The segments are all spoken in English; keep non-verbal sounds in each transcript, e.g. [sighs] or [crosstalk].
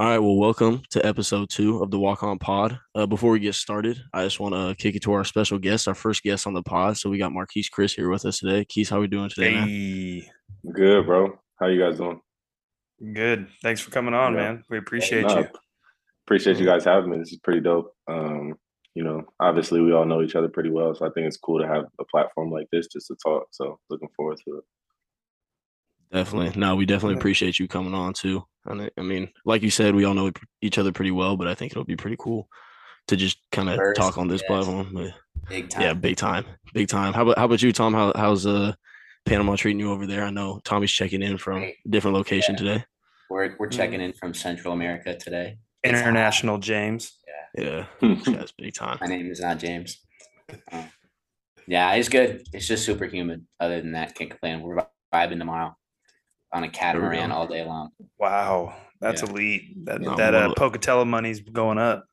All right, well, welcome to episode two of the Walk On Pod. Uh, before we get started, I just want to kick it to our special guest, our first guest on the pod. So we got Marquese Chriss here with us today. Keys, how are we doing today, man? Good, bro. How you guys doing? good. Thanks for coming on, Yeah. man. We appreciate Nah, you. Appreciate you guys having me. This is pretty dope. Um, you know, obviously we all know each other pretty well, so I think it's cool to have a platform like this just to talk. So looking forward to it. Definitely. No, we definitely appreciate you coming on too. And I- I mean, like you said, we all know each other pretty well, but I think it'll be pretty cool to just kind of talk on this yes. platform. But Big time. yeah, big time, big time. How about how about you, Tom? How how's uh Panama treating you over there? I know Tommy's checking in from a different location today. We're we're checking in from Central America today. International James. Yeah, Yeah. [laughs] that's big time. My name is not James. Uh, yeah, it's good. It's just super humid. Other than that, can't complain. We're vibing tomorrow on a catamaran all day long. Wow, that's Yeah. elite. That No, that uh, Pocatello money's going up.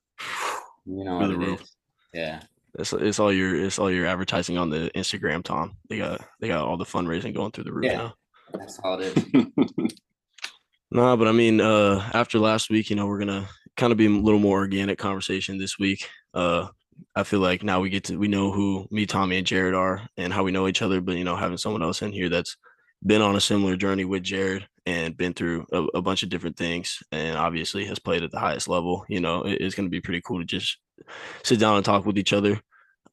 You know Through what the it roof. is. Yeah. It's it's all your it's all your advertising on the Instagram, Tom. They got they got all the fundraising going through the roof Yeah. now. That's all it is. [laughs] No, but I mean, uh, after last week, you know, we're gonna kind of be a little more organic conversation this week. Uh, I feel like now we get to we know who me, Tommy, and Jared are, and how we know each other. But you know, having someone else in here that's been on a similar journey with Jared and been through a, a bunch of different things, and obviously has played at the highest level. You know, it- it's gonna be pretty cool to just sit down and talk with each other.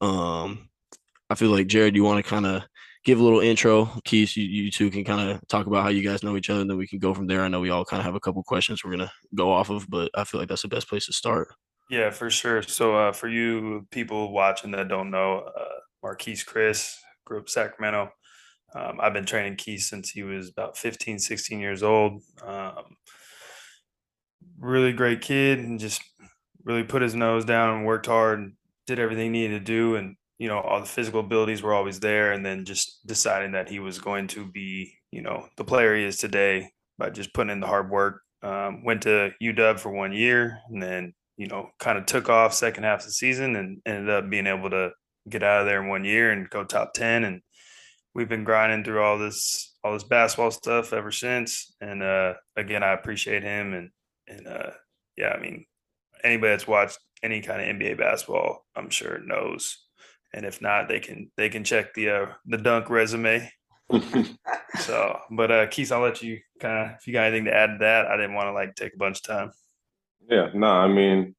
Um, I feel like Jared, you want to kind of give a little intro. Keith, you, you two can kind of talk about how you guys know each other, and then we can go from there. I know we all kind of have a couple questions we're gonna go off of, but I feel like that's the best place to start. Yeah, for sure. So uh, for you people watching that don't know, uh, Marquese Chriss grew up Sacramento. Um, I've been training Keith since he was about 15, 16 years old. Um, really great kid and just really put his nose down and worked hard and did everything he needed to do. And, you know, all the physical abilities were always there. And then just deciding that he was going to be, you know, the player he is today by just putting in the hard work. Um, went to UW for one year and then, you know, kind of took off second half of the season and ended up being able to get out of there in one year and go top 10. And we've been grinding through all this, all this basketball stuff ever since. And, uh, again, I appreciate him and, and, uh, yeah, I mean, anybody that's watched any kind of NBA basketball, I'm sure knows. And if not, they can, they can check the, uh, the dunk resume. [laughs] So, but, uh, Keith, I'll let you kind of, if you got anything to add to that, I didn't want to like take a bunch of time. yeah, no, I mean,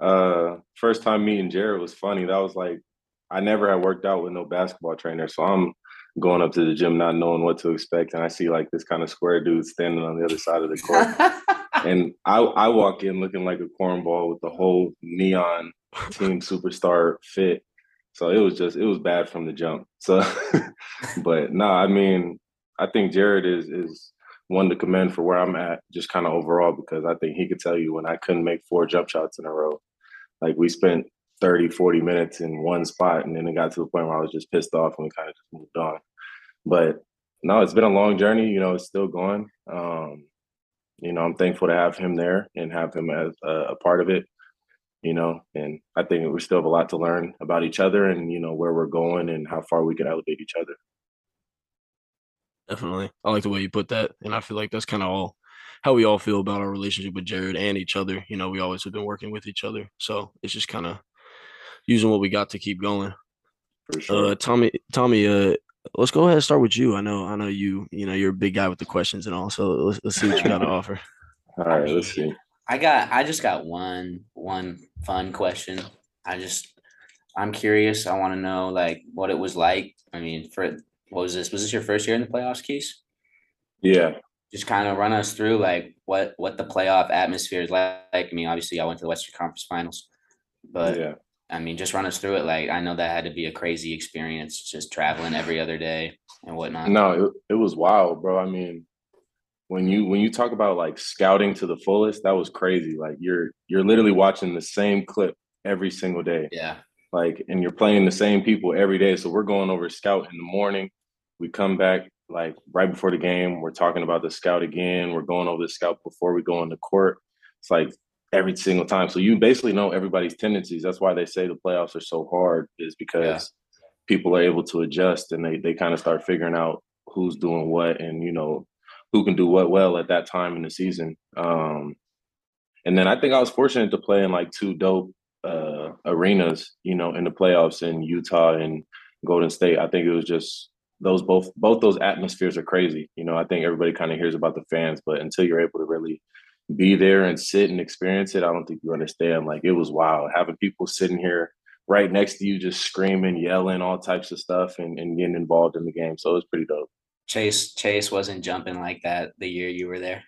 uh, first time meeting Jared was funny. That was like I never had worked out with no basketball trainer, so I'm going up to the gym not knowing what to expect, and I see like this kind of square dude standing on the other side of the court. [laughs] And I, I walk in looking like a cornball with the whole neon team superstar fit. So it was just it was bad from the jump. So [laughs] but no, I mean, I think Jared is is one to commend for where I'm at, just kind of overall, because I think he could tell you when I couldn't make four jump shots in a row. Like we spent 30, 40 minutes in one spot, and then it got to the point where I was just pissed off and we kind of just moved on. But no, it's been a long journey, you know, it's still going. Um, you know, I'm thankful to have him there and have him as a, a part of it. You know, and I think we still have a lot to learn about each other and you know where we're going and how far we can elevate each other. Definitely, I like the way you put that, and I feel like that's kind of all how we all feel about our relationship with Jared and each other. You know, we always have been working with each other, so it's just kind of using what we got to keep going. For sure. Uh, Tommy, Tommy, uh, let's go ahead and start with you. I know, I know you. You know, you're a big guy with the questions and all. So let's, let's see what you got to [laughs] offer. All right, let's see. I got I just got one one fun question. I just I'm curious. I want to know like what it was like. I mean, for what was this? Was this your first year in the playoffs, Keys? Yeah, Just kind of run us through like what what the playoff atmosphere is like. I mean, obviously, I went to the Western Conference Finals, but yeah. I mean, just run us through it. Like, I know that had to be a crazy experience, just traveling every other day and whatnot. No, it, it was wild, bro. I mean, when you when you talk about like scouting to the fullest, that was crazy. Like you're you're literally watching the same clip every single day. Yeah, Like and you're playing the same people every day. So we're going over scout in the morning. We come back like right before the game. We're talking about the scout again. We're going over the scout before we go on the court. It's like every single time. So you basically know everybody's tendencies. That's why they say the playoffs are so hard, is because people are able to adjust and they they kind of start figuring out who's doing what and you know who can do what well at that time in the season. Um, And then I think I was fortunate to play in like two dope uh, arenas, you know, in the playoffs in Utah and Golden State. I think it was just those both both those atmospheres are crazy. You know, I think everybody kind of hears about the fans, but until you're able to really be there and sit and experience it, I don't think you understand. Like it was wild having people sitting here right next to you, just screaming, yelling, all types of stuff, and, and getting involved in the game. So it was pretty dope. Chase Chase wasn't jumping like that the year you were there.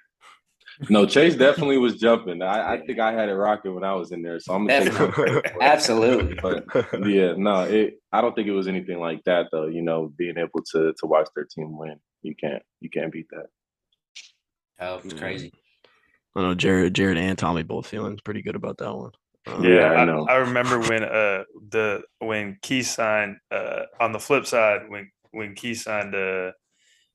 No, Chase definitely was jumping. I, I think I had it rocking when I was in there, so I'm gonna take [laughs] [laughs] Absolutely. But yeah, no, it. I don't think it was anything like that though. You know, being able to to watch their team win, you can't you can't beat that. Oh, it's Yeah. crazy. I know Jared, Jared and Tommy both feeling pretty good about that one. Um, Yeah, I I, know. I remember when uh the when Key signed uh on the flip side when when Key signed uh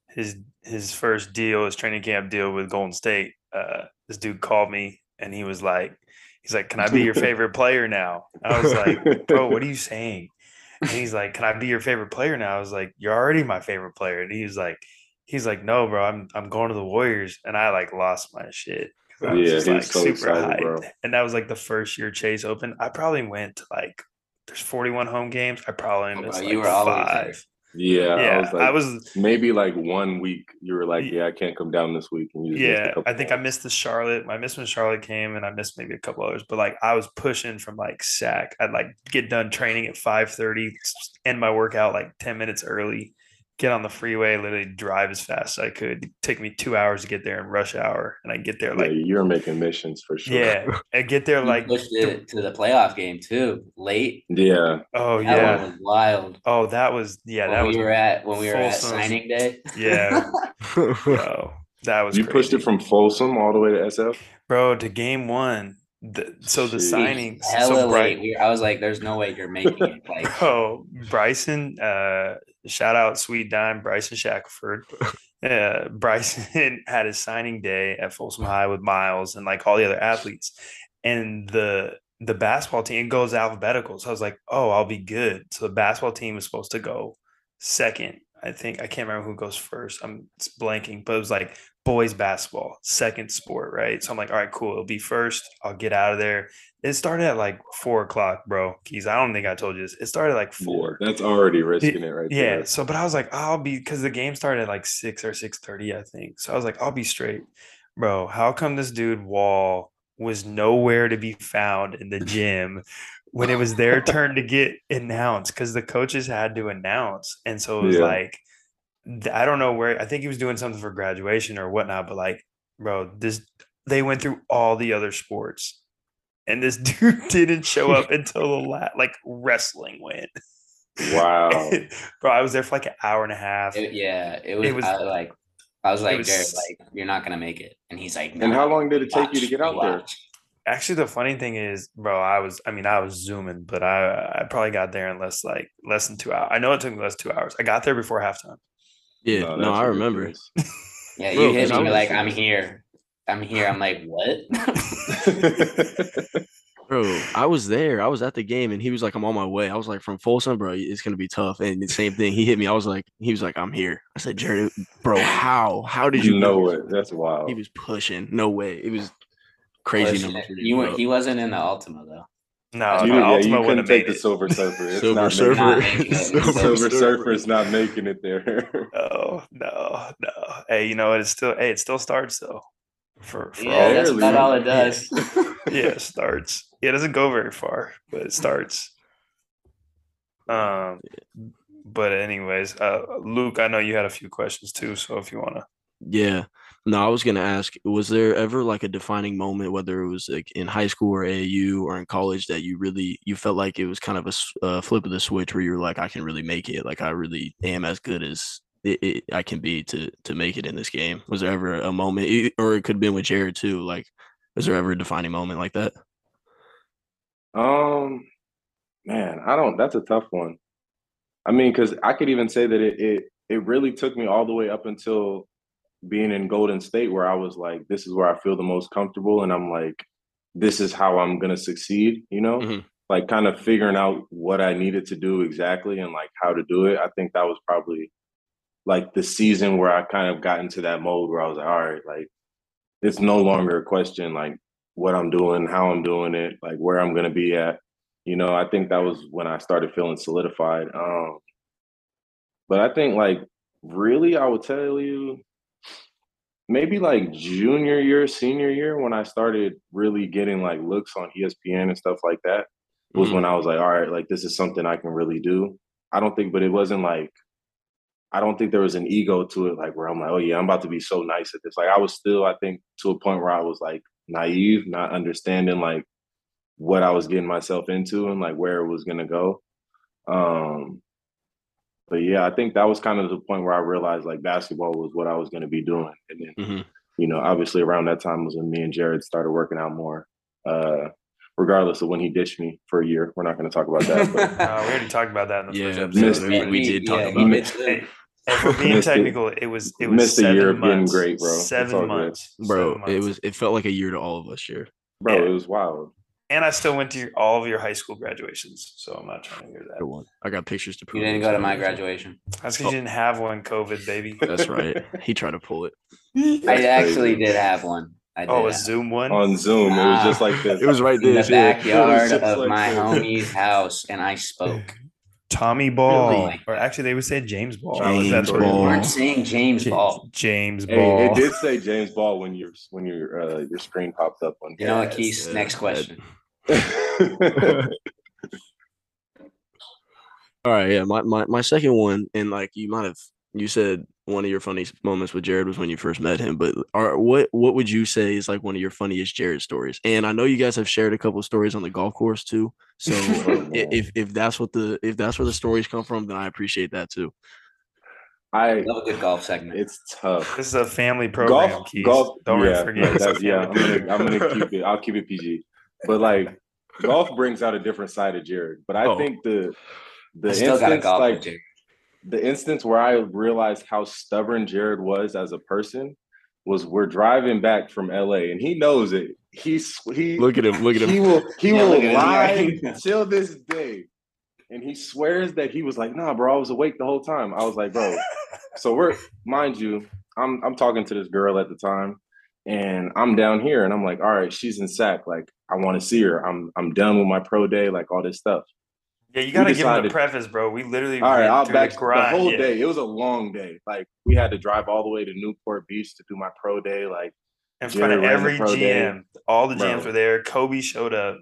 his his first deal, his training camp deal with Golden State, uh this dude called me and he was like he's like, Can I be your [laughs] favorite player now? I was like, Bro, what are you saying? And he's like, Can I be your favorite player now? I was like, You're already my favorite player. And he's like, he's like, No, bro, I'm I'm going to the Warriors. And I like lost my shit. 'Cause I was Yeah, just, he was so excited, bro. And that was like the first year Chase opened. I probably went to like there's 41 home games. I probably Oh, missed bro, like you were five. yeah, Yeah, I was like, I was maybe like one week. You were like, yeah, I can't come down this week, and you just yeah, I think I missed the Charlotte. I missed when Charlotte came, and I missed maybe a couple others. But like I was pushing from like sack. I'd like get done training at five thirty, end my workout like ten minutes early, get on the freeway, literally drive as fast as I could. Take me two hours to get there in rush hour, and I get there Yeah, like you're making missions for sure. yeah, I get there You like pushed it to the playoff game too, late. yeah. oh That yeah, one was wild. oh that was yeah when that we was were at when we were at signing day. yeah, [laughs] bro. That was You pushed it from Folsom all the way to SF. bro to game one. The, so the Jeez. signings, Hella so late. Bright, We, I was like, "There's no way you're making it." [laughs] Like, bro, Bryson, uh, shout out Sweet Dime, Bryson Shackelford. [laughs] Uh, Bryson [laughs] had his signing day at Folsom High with Miles and like all the other athletes, and the the basketball team goes alphabetical. So I was like, oh, I'll be good. So the basketball team was supposed to go second. I think I can't remember who goes first. I'm it's blanking, but it was like boys basketball, second sport, right? So I'm like, all right, cool. It'll be first. I'll get out of there. It started at like four o'clock, bro. Keys. I don't think I told you this. It started at like four. Yeah, that's already risking it right Yeah. there. So, but I was like, I'll be because the game started at like six or six thirty, I think. So I was like, I'll be straight, bro. How come this dude Wall was nowhere to be found in the gym when it was their turn to get announced? Because the coaches had to announce, and so it was Yeah. like, I don't know where. I think he was doing something for graduation or whatnot. But like, bro, this they went through all the other sports. And this [laughs] dude didn't show up until the last, like wrestling went. Wow. [laughs] bro, I was there for like an hour and a half. it- yeah, it was, was- I, like, I was like, was- Jared, like, you're not gonna make it, and he's like, and how long did it take you to get out there? Watch." Actually, the funny thing is, bro, I was, I mean, I was zooming, but I, I probably got there in less like less than two hours. I know it took me less than two hours. I got there before halftime. yeah, no, that's I remember. ridiculous. [laughs] Yeah, Bro, you hit 'cause me I you're was- like, I'm here, I'm here. I'm like, what? [laughs] Bro, I was there. I was at the game, and he was like, "I'm on my way." I was like, "From Folsom, bro, it's gonna be tough." And the same thing, he hit me. I was like, he was like, "I'm here." I said, "Jared, bro, how? How did you you know it. That's wild. He was pushing. No way. It was crazy Pushing numbers. it. You weren't. He wasn't in the Altima though. No, you, no, yeah, Altima you wouldn't couldn't take the. Silver Surfer. It's Silver not Surfer. Not Making making [laughs] it. Silver Silver Surfer. Surfer is not making it there. [laughs] oh no, no. Hey, you know what? It's still, hey, it still starts though. For for Yeah, all that's Barely. about all it does. [laughs] yeah, it starts. Yeah, it doesn't go very far, but it starts. Um, but anyways, uh, Luke, I know you had a few questions too, so if you wanna, Yeah. No, I was gonna ask, was there ever like a defining moment, whether it was like in high school or AAU or in college, that you really you felt like it was kind of a uh, flip of the switch where you were like, I can really make it, like I really am as good as it, it, I can be to to make it in this game. Was there ever a moment, or it could have been with Jared too? Like, was there ever a defining moment like that? Um, man, I don't. That's a tough one. I mean, because I could even say that it, it it really took me all the way up until being in Golden State, where I was like, this is where I feel the most comfortable, and I'm like, this is how I'm gonna succeed. You know, Mhm. like kind of figuring out what I needed to do exactly and like how to do it. I think that was probably like the season where I kind of got into that mode where I was like, all right, like it's no longer a question like what I'm doing, how I'm doing it, like where I'm gonna be at. You know, I think that was when I started feeling solidified. Um, but I think like really, I would tell you maybe like junior year, senior year when I started really getting like looks on ESPN and stuff like that was Mhm. when I was like, all right, like this is something I can really do. I don't think, but it wasn't like I don't think there was an ego to it, like where I'm like, oh yeah, I'm about to be so nice at this. Like I was still, I think, to a point where I was like naive, not understanding like what I was getting myself into and like where it was gonna go. Um but yeah, I think that was kind of the point where I realized like basketball was what I was gonna be doing. And then, Mhm. you know, obviously around that time was when me and Jared started working out more. Uh regardless of when he ditched me for a year. We're not gonna talk about that. But [laughs] Uh, we already talked about that in the Yeah, first missed episode. we- we did talk yeah, about he it. it. Hey, and for being Missed it. technical, it was it was Missed a seven year of getting months. great, bro. It's all Seven good. months, bro. seven It was it felt like a year to all of us here. bro, Yeah. it was wild. And I still went to your, all of your high school graduations, so I'm not trying to hear that. One. I got pictures to prove. You didn't it, go to my graduation. That's because you didn't have one, COVID, baby. [laughs] That's right. He tried to pull it. I actually did have one. I did. Oh, a have- Zoom one. On Zoom, it was just like this. It was right in there. the yeah. backyard just of like my this. homie's house, and I spoke. Tommy Ball, Really? or actually, they would say James Ball. James That's what it Ball. We was. weren't saying James Ja- Ball. James Hey, Ball. it did say James Ball when your when your uh, your screen popped up on. You know what, Keith? yeah, Next that- question. [laughs] All right, yeah. My, my my second one, and like you might have you said one of your funniest moments with Jared was when you first met him, but are what what would you say is like one of your funniest Jared stories? And I know you guys have shared a couple of stories on the golf course too. So [laughs] Oh, i- man. if if that's what the if that's where the stories come from, then I appreciate that too. I Love a good golf segment. it's tough. This is a family program, golf, Keith. golf. Don't yeah, forget. no, that's, yeah. I'm gonna I'm gonna [laughs] keep it. I'll keep it PG. But [laughs] like, golf brings out a different side of Jared. But I Oh. think the the I still got a instance golf like the instance where I realized how stubborn Jared was as a person was we're driving back from LA and he knows it. He's he Look at him. Look at him. he him. will he Yeah, will look at him. lie Yeah. [laughs] till this day. And he swears that he was like, nah, bro, I was awake the whole time. I was like, bro. so we're mind you, I'm I'm talking to this girl at the time, and I'm down here and I'm like, all right, she's in sack. Like, I want to see her. I'm I'm done with my pro day, like all this stuff. Yeah, you gotta give him the preface, bro. We literally All right, I'll back the the, whole yeah. day. It was a long day. Like we had to drive all the way to Newport Beach to do my pro day. Like, in front of every pro day. GM. All the GMs Bro. were there. Kobe showed up.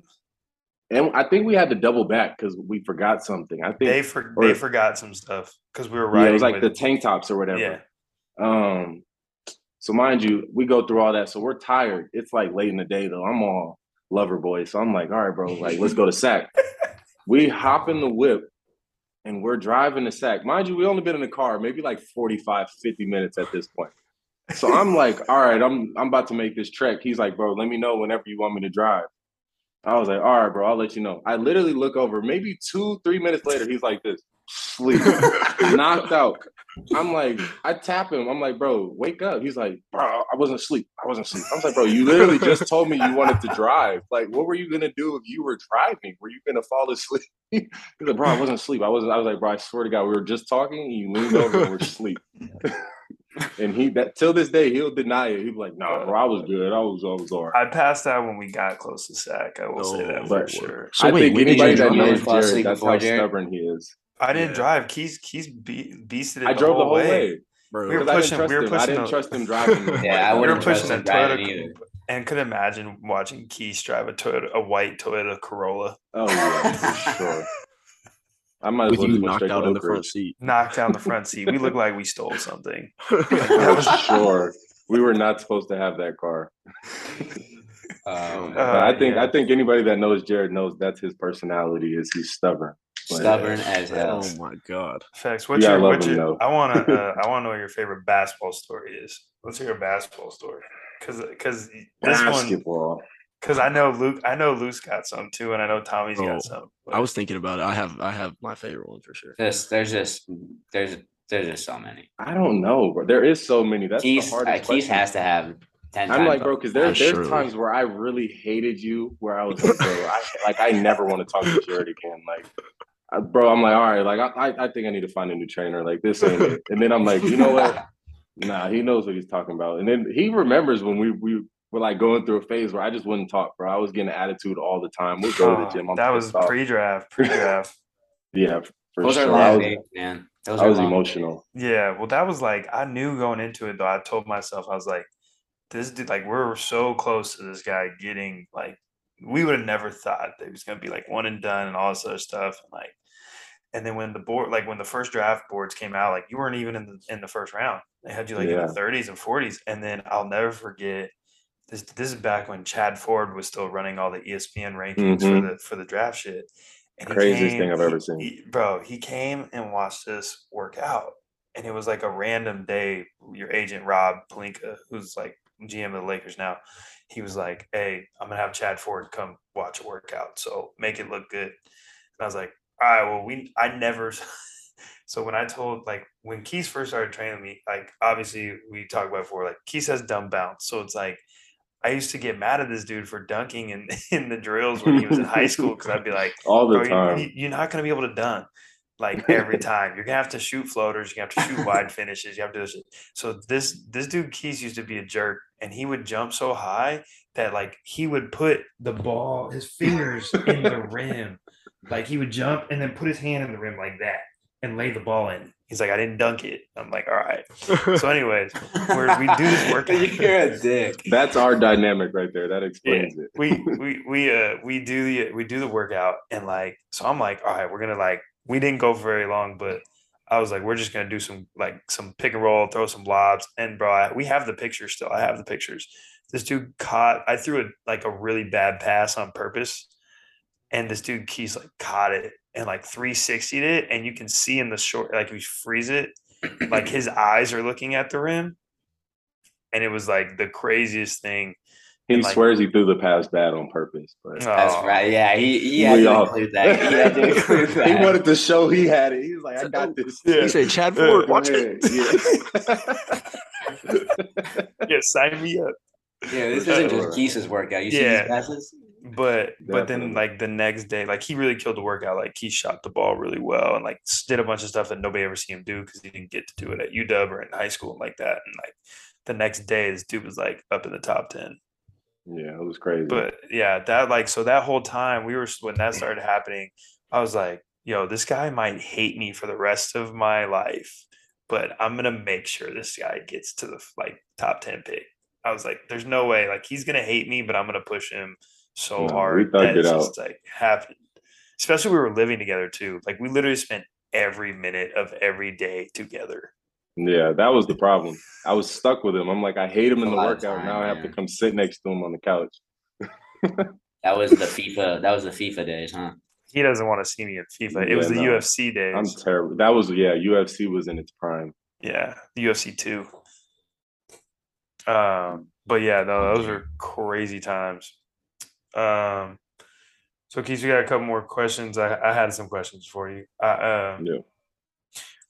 and I think we had to double back because we forgot something. I think They for, or- they forgot some stuff because we were yeah, riding. it was like the tank tops or whatever. Yeah, Um, so mind you, we go through all that. So we're tired. It's like late in the day though. I'm all lover boy. So I'm like, all right, bro, like let's go to sack. [laughs] we hop in the whip and we're driving to sack. Mind you, we only been in the car maybe like 45, 50 minutes at this point. So I'm like, all right, I'm I'm about to make this trek. He's like, bro, let me know whenever you want me to drive. I was like, all right, bro, I'll let you know. I literally look over, maybe two, three minutes later, he's like this, sleep, [laughs] knocked out. I'm like, I tap him. I'm like, bro, wake up. He's like, bro, I wasn't asleep. I wasn't asleep. I was like, bro, you literally just told me you wanted to drive. Like, what were you gonna do if you were driving? Were you gonna fall asleep? [laughs] He's like, bro, I wasn't asleep. I wasn't. I was like, bro, I swear to God, we were just talking. And you leaned over and were asleep. And he that till this day he'll deny it. he He's like, nah, bro, I was good. I was, I was all right. I passed out when we got close to sack. I will say that No, for sure. So I wait, think anybody that knows didn't fall asleep Jared, that's how Jared? stubborn he is. I didn't Yeah. drive. Keys Keys be- beasted it. I drove the whole way. Bro, We were Because I pushing- didn't trust we were him. I pushing didn't the- trust him driving. [laughs] Yeah, I We were pushing a Toyota, either. and could imagine watching Keys drive a Toyota, a white Toyota Corolla, Oh yeah, for sure. I might as with well you knocked out in the front seat. knocked down the front seat. We look like we stole [laughs] something. For sure. We were not supposed to have that car. [laughs] Um, But I think yeah. I think anybody that knows Jared knows that's his personality is he's stubborn. But- stubborn as hell. Oh my god. Facts. What's Yeah, I your? love What's him, your though. I want to. Uh, [laughs] I want to know what your favorite basketball story is. Let's hear a basketball story. Because because this one Basketball. Because I know Luke. I know Luke's got some too, and I know Tommy's Oh, got some. but- I was thinking about it. I have I have my favorite one for sure. There's, there's just there's there's just so many. I don't know, bro. There is so many. That's Keys, the uh, hardest Keys question. has to have ten. I'm times like, bro, because there, there's surely. times where I really hated you, where I was like, bro, I, like I never want to talk to Jared again. Like, I, bro, I'm like, all right, like I, I, I think I need to find a new trainer. Like this ain't it. And then I'm like, you know what? [laughs] Nah, he knows what he's talking about. And then he remembers when we we were like going through a phase where I just wouldn't talk, bro. I was getting an attitude all the time. We'll go to the Oh, gym. I'm that was pissed off. pre-draft, [laughs] pre-draft. yeah, for Those are sure. I long was, days, man. Those I are was long emotional. Yeah, well, that was like I knew going into it though. I told myself I was like, this dude, like we're so close to this guy getting like we would have never thought that he was gonna be like one and done and all this other stuff. And like, and then when the board, like when the first draft boards came out, like you weren't even in the in the first round. They had you like in the 30s and 40s. And then I'll never forget this. This is back when Chad Ford was still running all the ESPN rankings Mhm. for the for the draft shit. And Craziest thing I've ever seen. he- bro, he came and watched us work out. And it was like a random day. Your agent Rob Pelinka, who's like GM of the Lakers now, he was like, "Hey, I'm gonna have Chad Ford come watch a workout, so make it look good." And I was like, "All right, well, we I never." [laughs] so when I told like when Keys first started training me, like obviously we talked about before, like Keys has dumb bounce, so it's like I used to get mad at this dude for dunking in [laughs] in the drills when he was in high school because I'd be like, [laughs] all the time. you, you're not going to be able to dunk like [laughs] every time. You're gonna have to shoot floaters. You have to shoot wide finishes. You have to. do this. So this this dude Keys used to be a jerk, and he would jump so high that like he would put the ball, his fingers in the rim, like he would jump and then put his hand in the rim like that and lay the ball in. He's like, I didn't dunk it. I'm like, all right. [laughs] So, anyways, where we do this [laughs] workout. You're a dick. That's our dynamic right there. That explains it. we [laughs] we we uh we do the we do the workout and like so I'm like all right we're gonna like we didn't go for very long but I was like we're just gonna do some like some pick and roll throw some lobs and bro I, we have the pictures still I have the pictures this dude caught I threw a like a really bad pass on purpose and this dude Keys like caught it and like 360'd it and you can see in the short like we freeze it like [clears throat] his eyes are looking at the rim and it was like the craziest thing He and, like- swears he threw the pass bad on purpose, but oh. That's Oh. right. Yeah, he, he had to include that. He had to [laughs] include he wanted to show he had it. He was like, I got this. Yeah. He said, Chad Yeah. Ford, watch it. Yeah. [laughs] yeah, sign me up. Yeah, this isn't Sure. just Keese's workout. You see Yeah. these passes? But but then like the next day, like he really killed the workout. Like he shot the ball really well and like did a bunch of stuff that nobody ever see him do because he didn't get to do it at UW or in high school and like that. And like the next day, this dude was like up in the top ten. yeah, it was crazy. But yeah, that like so that whole time we were when that started happening, I was like, yo, this guy might hate me for the rest of my life, but I'm gonna make sure this guy gets to the like top ten pick. I was like, there's no way, like he's gonna hate me, but I'm gonna push him so No, we hard thugged it out. just like happened. Especially we were living together too. Like we literally spent every minute of every day together. yeah, that was the problem. I was stuck with him. I'm like, I hate him in the workout. time, now I have to come sit next to him on the couch. [laughs] That was the FIFA. That was the FIFA days, huh? He doesn't want to see me at FIFA. It was the no. UFC days. I'm terrible. That was yeah, UFC was in its prime. Yeah, the UFC two. Um, but yeah, no, those are crazy times. Um, so Keith, you got a couple more questions. I, I had some questions for you. I, um, Yeah.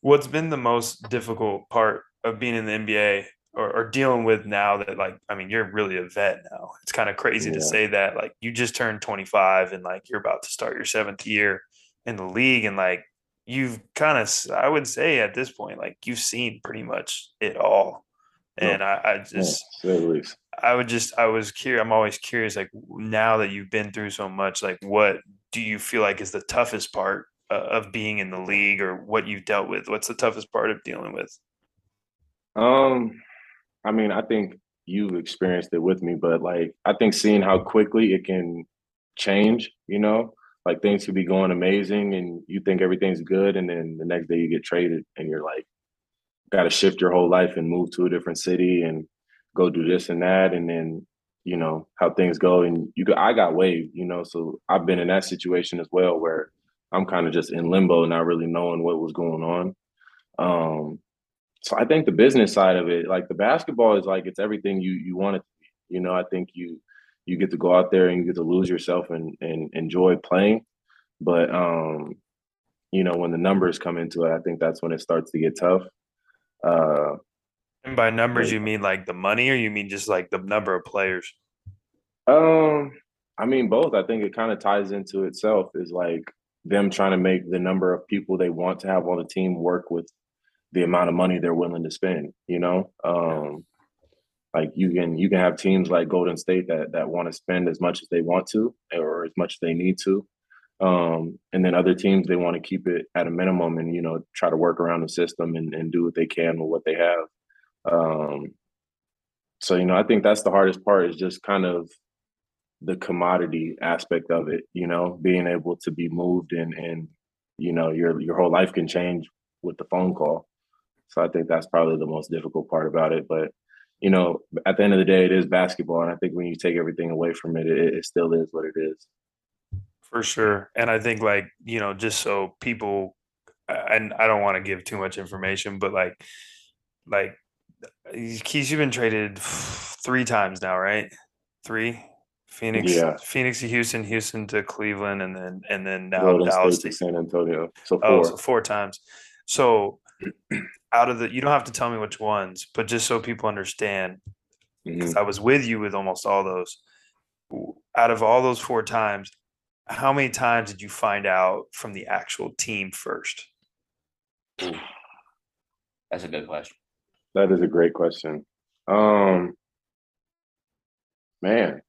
what's been the most difficult part of being in the NBA or, or dealing with now that like I mean you're really a vet now. It's kind of crazy to say that like you just turned 25 and like you're about to start your seventh year in the league and like you've kind of I would say at this point like you've seen pretty much it all. Yeah. And I, I just to say the least. I would just I was curious. I'm always curious. Like now that you've been through so much, like what do you feel like is the toughest part uh, of being in the league, or what you've dealt with? What's the toughest part of dealing with? Um, I mean, I think you've experienced it with me, but like I think seeing how quickly it can change, you know, like things could be going amazing and you think everything's good, and then the next day you get traded and you're like, got to shift your whole life and move to a different city and go do this and that, and then you know how things go, and you got I got waived, you know, so I've been in that situation as well where I'm kind of just in limbo, not really knowing what was going on. Um, so I think the business side of it, like the basketball is like it's everything you you want it to be. You know, I think you you get to go out there and you get to lose yourself and and enjoy playing. But um, you know, when the numbers come into it, I think that's when it starts to get tough. Uh And by numbers, you mean like the money, or you mean just like the number of players? um I mean both. I think it kind of ties into itself is like them trying to make the number of people they want to have on the team work with the amount of money they're willing to spend, you know? Um like you can you can have teams like Golden State that that want to spend as much as they want to or as much as they need to. Um, and then other teams they want to keep it at a minimum and you know try to work around the system and, and do what they can with what they have. Um, so you know I think that's the hardest part is just kind of the commodity aspect of it, you know, being able to be moved and and you know your your whole life can change with the phone call. So I think that's probably the most difficult part about it. But you know, at the end of the day, it is basketball, and I think when you take everything away from it, it, it still is what it is. For sure. And I think like, you know, just so people and I don't want to give too much information, but like like Keys, you've been traded [sighs] three times now, right? Three? Phoenix, Yeah. Phoenix to Houston, Houston to Cleveland, and then and then now Golden Dallas to San Antonio. So Oh, four. so four times. So [clears throat] out of the, you don't have to tell me which ones, but just so people understand, mm-hmm. because I was with you with almost all those. Out of all those four times, how many times did you find out from the actual team first? That's a good question. That is a great question. Um, man.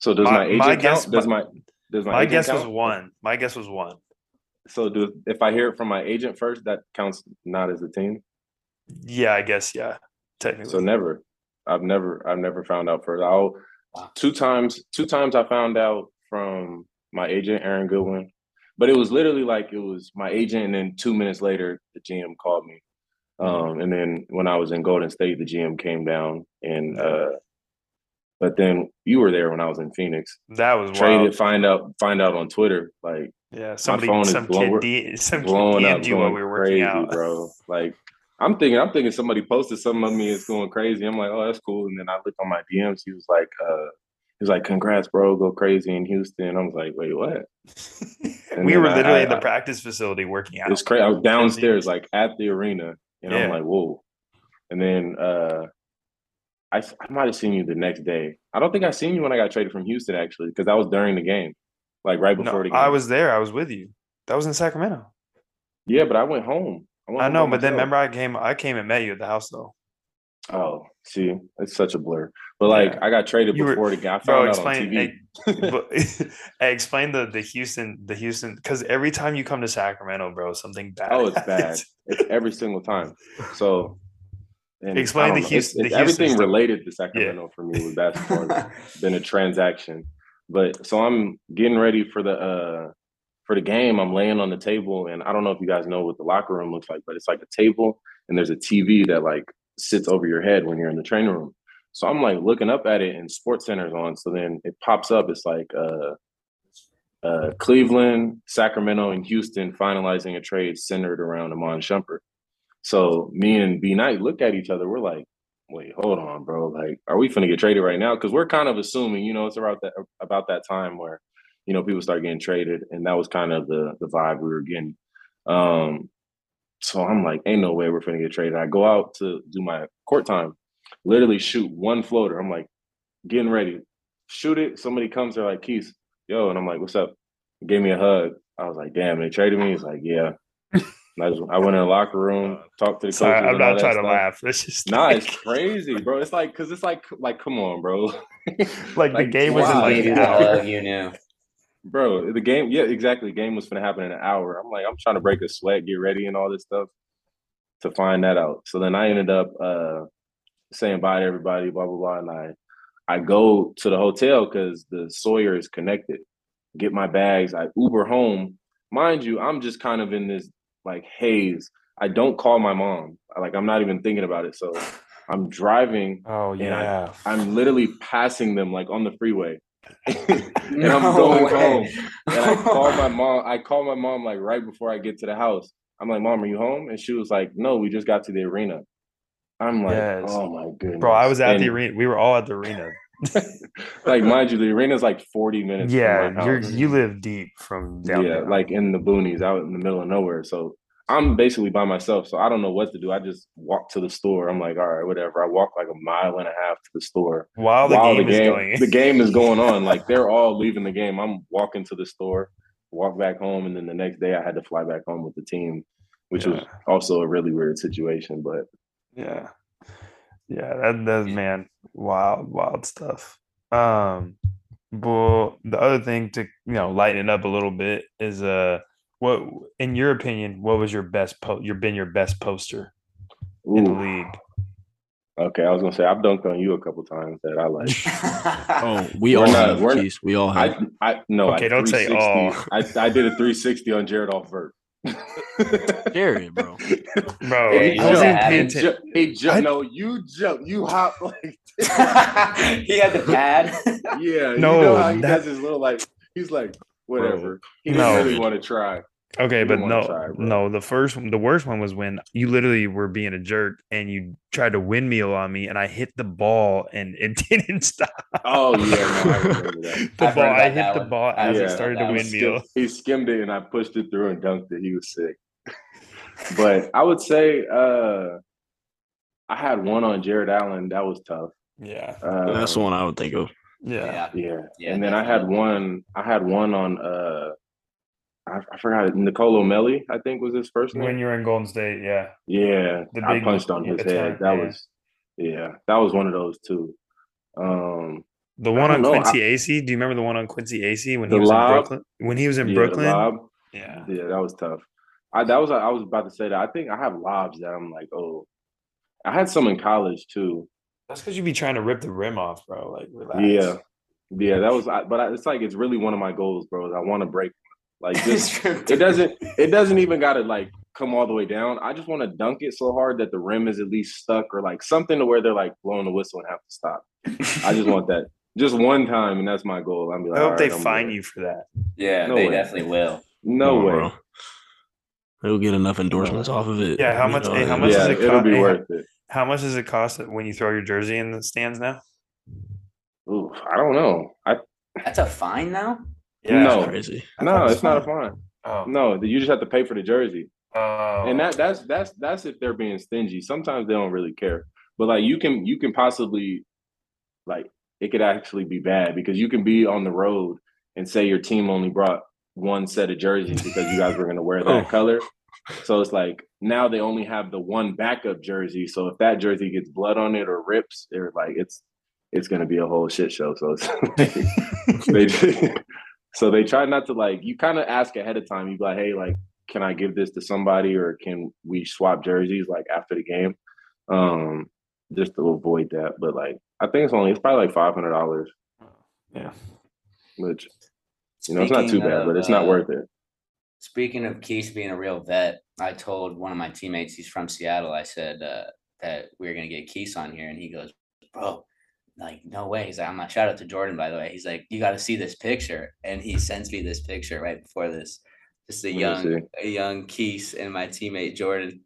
So does My- my, agent my count? guess- does my- my does my, My agent guess was one. My guess was one. So do if I hear it from my agent first, that counts not as a team. Yeah, I guess. Yeah, technically. So never. I've never I've never found out first. I'll Wow. two times two times I found out from my agent Aaron Goodwin, but it was literally like it was my agent, and then two minutes later the GM called me. Um, and then when I was in Golden State, the GM came down, and uh, but then you were there when I was in Phoenix. that was Traded, wild. find out find out on Twitter, like Yeah, somebody, phone is some blown- kid, D, some kid blowing up, DM'd you while we were working crazy, out, bro. Like I'm thinking, I'm thinking somebody posted something of me. It's going crazy. I'm like, oh, that's cool. And then I look on my DMs. He was like, uh, he was like, congrats, bro. Go crazy in Houston. I was like, wait, what? [laughs] We were I- literally I- in the I- practice facility working out. It's crazy. I was downstairs, like at the arena, and I'm like, whoa. And then uh, I might have seen you the next day. I don't think I seen you when I got traded from Houston actually, because that was during the game, like right before No, the game. I was there. I was with you. That was in Sacramento. yeah, but I went home. Went I know, but then remember I came I came and met you at the house though. Oh, see, it's such a blur. But like, Yeah. I got traded You were- before the guy I Bro, found out on explain TV. hey, [laughs] but, [laughs] hey, explain the the Houston the Houston because every time you come to Sacramento, bro, something bad. oh, it's bad. [laughs] It's every single time. So, and Explain the Houston- It's, the Houston everything related to Sacramento for me was basketball. been a transaction. But so I'm getting ready for the uh for the game. I'm laying on the table, and I don't know if you guys know what the locker room looks like, but it's like a table, and there's a TV that like sits over your head when you're in the training room. So I'm like looking up at it, and Sports Center's on. So then it pops up. It's like uh, uh, Cleveland, Sacramento, and Houston finalizing a trade centered around Iman Shumpert. So me and B Knight look at each other. We're like, wait, hold on, bro. Like, are we finna get traded right now? Because we're kind of assuming, you know, it's about that about that time where, you know, people start getting traded, and that was kind of the the vibe we were getting. Um, so I'm like, ain't no way we're finna get traded. I go out to do my court time, literally shoot one floater. I'm like, getting ready, shoot it. Somebody comes, they're like, Keith, yo, and I'm like, what's up? Gave me a hug. I was like, damn, they traded me. He's like, yeah. I, just, I went in the locker room, talked to the coaches. Sorry, I'm and all not that trying to laugh. It's just Nah, like, it's [laughs] crazy, bro. It's like, cause it's like, like, come on, bro. Like, the [laughs] game was in, why? like, an you the hour. you knew. Bro. The game, yeah, exactly. The game was gonna happen in an hour. I'm like, I'm trying to break a sweat, get ready, and all this stuff to find that out. So then I ended up uh saying bye to everybody, blah blah blah, and I I go to the hotel because the Sawyer is connected. Get my bags. I Uber home. Mind you, I'm just kind of in this like haze. I don't call my mom. Like I'm not even thinking about it. So I'm driving Oh I- yeah. I'm literally passing them like on the freeway. [laughs] and I'm No going way. home. And I [laughs] call my mom. I call my mom like right before I get to the house. I'm like, Mom, are you home? And she was like, No, we just got to the arena. I'm like, Yes. Oh my goodness. Bro, I was at the arena. We were all at the arena. [laughs] Like, mind you, the arena's like 40 minutes. Yeah, from my you're you live deep from down yeah, there. like in the boonies, out in the middle of nowhere. So I'm basically by myself. So I don't know what to do. I just walk to the store. I'm like, all right, whatever. I walk like a mile and a half to the store. while the while game is going. the game is going on. [laughs] Like they're all leaving the game. I'm walking to the store, walk back home, and then the next day I had to fly back home with the team, which was also a really weird situation. But Yeah. Yeah, that that's man, wild, wild stuff. Um, well, the other thing to you know lighten it up a little bit is uh, what in your opinion, what was your best po? Your been your best poster in the league? okay, I was gonna say I've dunked on you a couple times that I like. [laughs] [laughs] Oh, we We're all not- have we're- keys. We all have. I I no. Okay, I don't say 360 I I did a 360 on Jared off vert. [laughs] Jared, bro. Bro, Hey, I wasn't even paying He, attention. ju- he ju- I- no, you jump, you hop like he had the pad. yeah. No, you know how he that- does his little like he's like whatever. He didn't No. really want to try. Okay, but no, try, no. The first, the worst one was when you literally were being a jerk and you tried to windmill on me, and I hit the ball and [laughs] it didn't stop. Oh yeah, no, I [laughs] remember that. The I've ball, I hit the one. ball as heard it started to. He windmill. skim- he skimmed it and I pushed it through and dunked it. He was sick. [laughs] But I would say uh I had one on Jarrett Allen. That was tough. Yeah, Uh, That's the one I would think of. yeah. Yeah. Yeah. Yeah, and then I had one. I had one on. uh I, I forgot. Nicolo Melli, I think was his first name. When you were in Golden State, yeah. yeah, The I punched on his head. That yeah. was. Yeah, that was one of those too. Um, The one on know, Quincy Acy. Do you remember the one on Quincy Acy when he was lob? in Brooklyn? When he was in yeah, Brooklyn, yeah. Yeah, that was tough. I that was I was about to say that. I think I have lobs that I'm like, oh, I had some in college too. That's because you be trying to rip the rim off, bro. Like, relax. Yeah, yeah, that was. I, but I, it's like it's really one of my goals, bro. I want to break. Like [laughs] just it doesn't. It doesn't even got to like come all the way down. I just want to dunk it so hard that the rim is at least stuck or like something to where they're like blowing the whistle and have to stop. I just want that [laughs] just one time, and that's my goal. I'm be I hope all they right, I'm fine you for that. Yeah, No they way. definitely will. No Come way. bro. They'll get enough endorsements off of it. Yeah, how much- know, hey, how much yeah, does it it'll co- be hey, worth it. How much does it cost when you throw your jersey in the stands now? Ooh, I don't know. I That's a fine now. No. It's crazy. No, thought it it's not a fine. fine. Oh, No, you just have to pay for the jersey. oh. and that that's that's that's if they're being stingy. Sometimes they don't really care, but like you can you can possibly like it could actually be bad because you can be on the road and say your team only brought one set of jerseys because you guys were going to wear that [laughs] Oh. color. So it's like now they only have the one backup jersey. So if that jersey gets blood on it or rips, they're like it's it's going to be a whole shit show. So it's [laughs] they [laughs] so they try not to like you kind of ask ahead of time. You be like, hey, like can I give this to somebody or can we swap jerseys like after the game? Um, just to avoid that. But like I think it's only it's probably like five hundred dollars, yeah. which you know it's not too Speaking bad, of, but it's not uh, worth it. Speaking of Keith being a real vet, I told one of my teammates, he's from Seattle. I said uh, that we are gonna get Keith on here, and he goes, "Bro, like no way." He's like, "I'm not." Shout out to Jordan, by the way. He's like, "You got to see this picture," and he sends me this picture right before this. Just a me young, a young Keith and my teammate Jordan.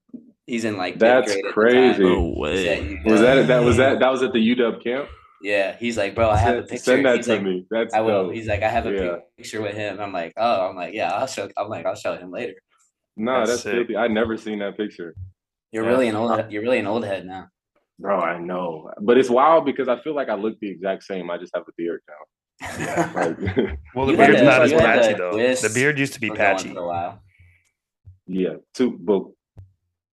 He's in like That's grade at the time. crazy. No way. at Was that that was that that was at the UW camp? Yeah, he's like, bro, I have a picture. send that He's to like, me. That's I will. dope. He's like, I have a Yeah. picture with him. I'm like, oh, I'm like, yeah, I'll show. I'm like, I'll show him later. No, That's that's, I never seen that picture. You're Yeah. really an old. You're really an old head now. Bro, I know. But it's wild because I feel like I look the exact same. I just have a beard now. [laughs] Like [laughs] Well, the You beard's not as patchy though. The beard used to be patchy. for a while. Yeah, two but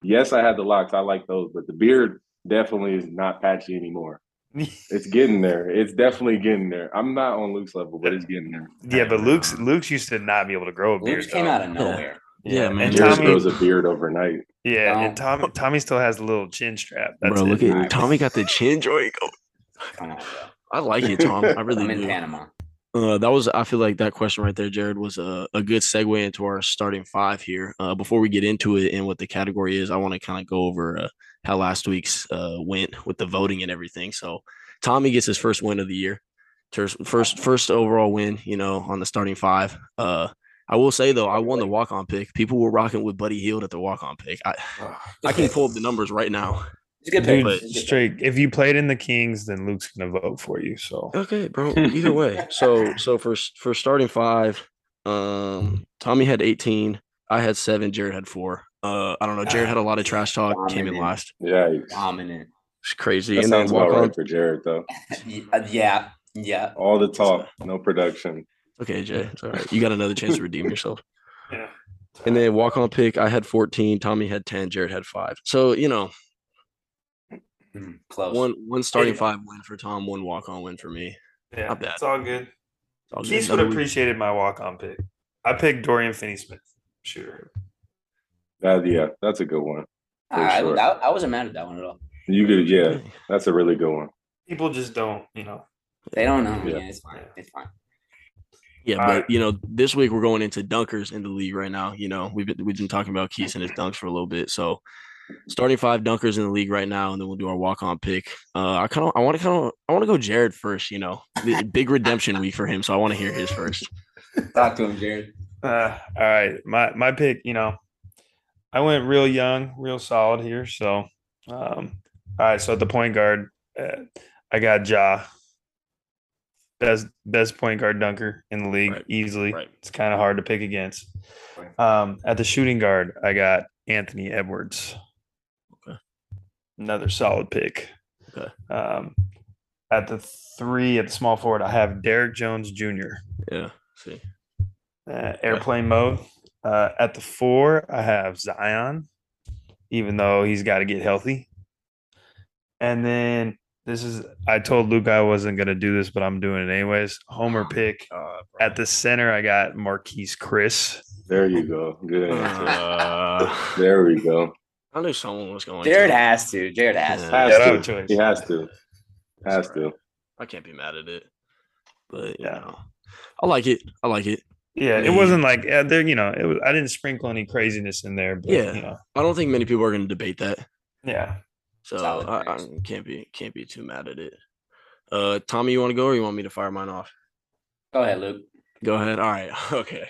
yes, I had the locks. I like those, but the beard definitely is not patchy anymore. [laughs] It's getting there. It's definitely getting there. I'm not on Luke's level, but it's getting there. yeah, but Luke's Luke's used to not be able to grow a beard. Luke's came though. out of nowhere. Yeah, man. And Tommy, grows a beard overnight. Yeah, and Tommy [laughs] Tommy still has a little chin strap. That's bro, it. look at Tommy got the chin [laughs] joint. going. Come on, bro. I like it, Tom. I really I'm in do. Panama. Uh, that was I feel like that question right there, Jared, was a, a good segue into our starting five here. Uh, before we get into it and what the category is, I want to kind of go over uh, how last week's uh, went with the voting and everything. So Tommy gets his first win of the year, First first first overall win, you know, on the starting five. Uh, I will say though, I won the walk on pick. People were rocking with Buddy Hield at the walk on pick. I [sighs] I can pull up the numbers right now. It's a good Dude, pick. but- It's a good straight. If you played in the Kings, then Luke's gonna vote for you. So Okay, bro. [laughs] Either way. So so for for starting five, um, Tommy had 18. I had seven. Jared had four. Uh, I don't know. Jared had a lot of trash talk. Came in last. Yeah, pick. Dominant. It's crazy. that and then sounds walk about on. right for Jared though. [laughs] Yeah, yeah. All the talk, no production. Okay, Jay. It's all right. You got another chance to redeem yourself. [laughs] yeah. And then walk on pick. I had 14. Tommy had 10. Jared had five. So you know, Mm, Close. One one starting Hey. five win for Tom, one walk on win for me. Yeah, Not bad. it's all good. It's all good. Keith would have appreciated my walk on pick. I picked Dorian Finney Smith, shooter. That, yeah, that's a good one. I, sure. I, I wasn't mad at that one at all. You could, yeah, that's a really good one. People just don't, you know. They don't know. Yeah. Yeah, it's fine. It's fine. Yeah, All but right. you know, this week we're going into dunkers in the league right now. You know, we've been we've been talking about Keys and his dunks for a little bit. So starting five dunkers in the league right now, and then we'll do our walk on pick. Uh I kind of I want to kind of I want to go Jared first, you know. The [laughs] big redemption week for him, so I want to hear his first. Talk to him, Jared. Uh, all right, my my pick. You know, I went real young, real solid here. So, um, all right. So at the point guard, uh, I got Ja. Best best point guard dunker in the league Right, easily. right. It's kind of hard to pick against. Um, at the shooting guard, I got Anthony Edwards. Okay. Another solid pick. Okay. Um, at the three, at the small forward, I have Derrick Jones Jr. Yeah. See. uh, airplane mode. Uh, at the four, I have Zion, even though he's got to get healthy. And then this is, I told Luke I wasn't going to do this, but I'm doing it anyways. Homer pick. Uh, At the center, I got Marquese Chriss. There you go. Good answer. uh, [laughs] There we go. I knew someone was going. Jared to. has to. Jared has Yeah. to. Has Yeah, I have a to. He has to. Has to. I can't be mad at it. But you Yeah. know, I like it. I like it. Yeah, it mean- wasn't like uh, there. You know, it was. I didn't sprinkle any craziness in there. But, Yeah. you know, I don't think many people are going to debate that. yeah. So Solid I, I can't be can't be too mad at it. Uh, Tommy, you want to go or you want me to fire mine off? Go ahead, Luke. Go ahead. All right. [laughs] Okay.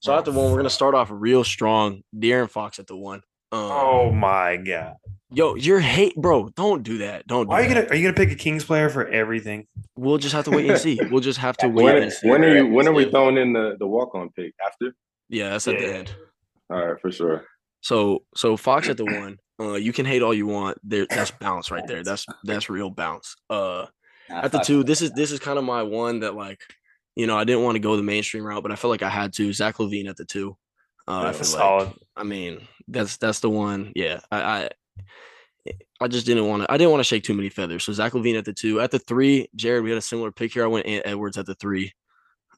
So at the one, we're gonna start off real strong. De'Aaron Fox at the one. Um, Oh my god! yo, you're hate, bro. Don't do that. Don't. Do are you that. gonna? Are you gonna pick a Kings player for everything? We'll just have to wait and see. We'll just have to [laughs] wait When, and see. when are you? When are we throwing in the the walk on pick after? Yeah, that's at the end. All right, for sure. So so Fox at the one. Uh, you can hate all you want. There, [coughs] that's bounce right there. That's that's real bounce. Uh, Nah, at the two, this is this is kind of my one that like, you know, I didn't want to go the mainstream route, but I felt like I had to. Zach LaVine at the two. Uh, I feel like, solid. I mean, that's that's the one. Yeah, I I, I just didn't want to. I didn't want to shake too many feathers. So Zach LaVine at the two. At the three, Jared, we had a similar pick here. I went Ant Edwards at the three.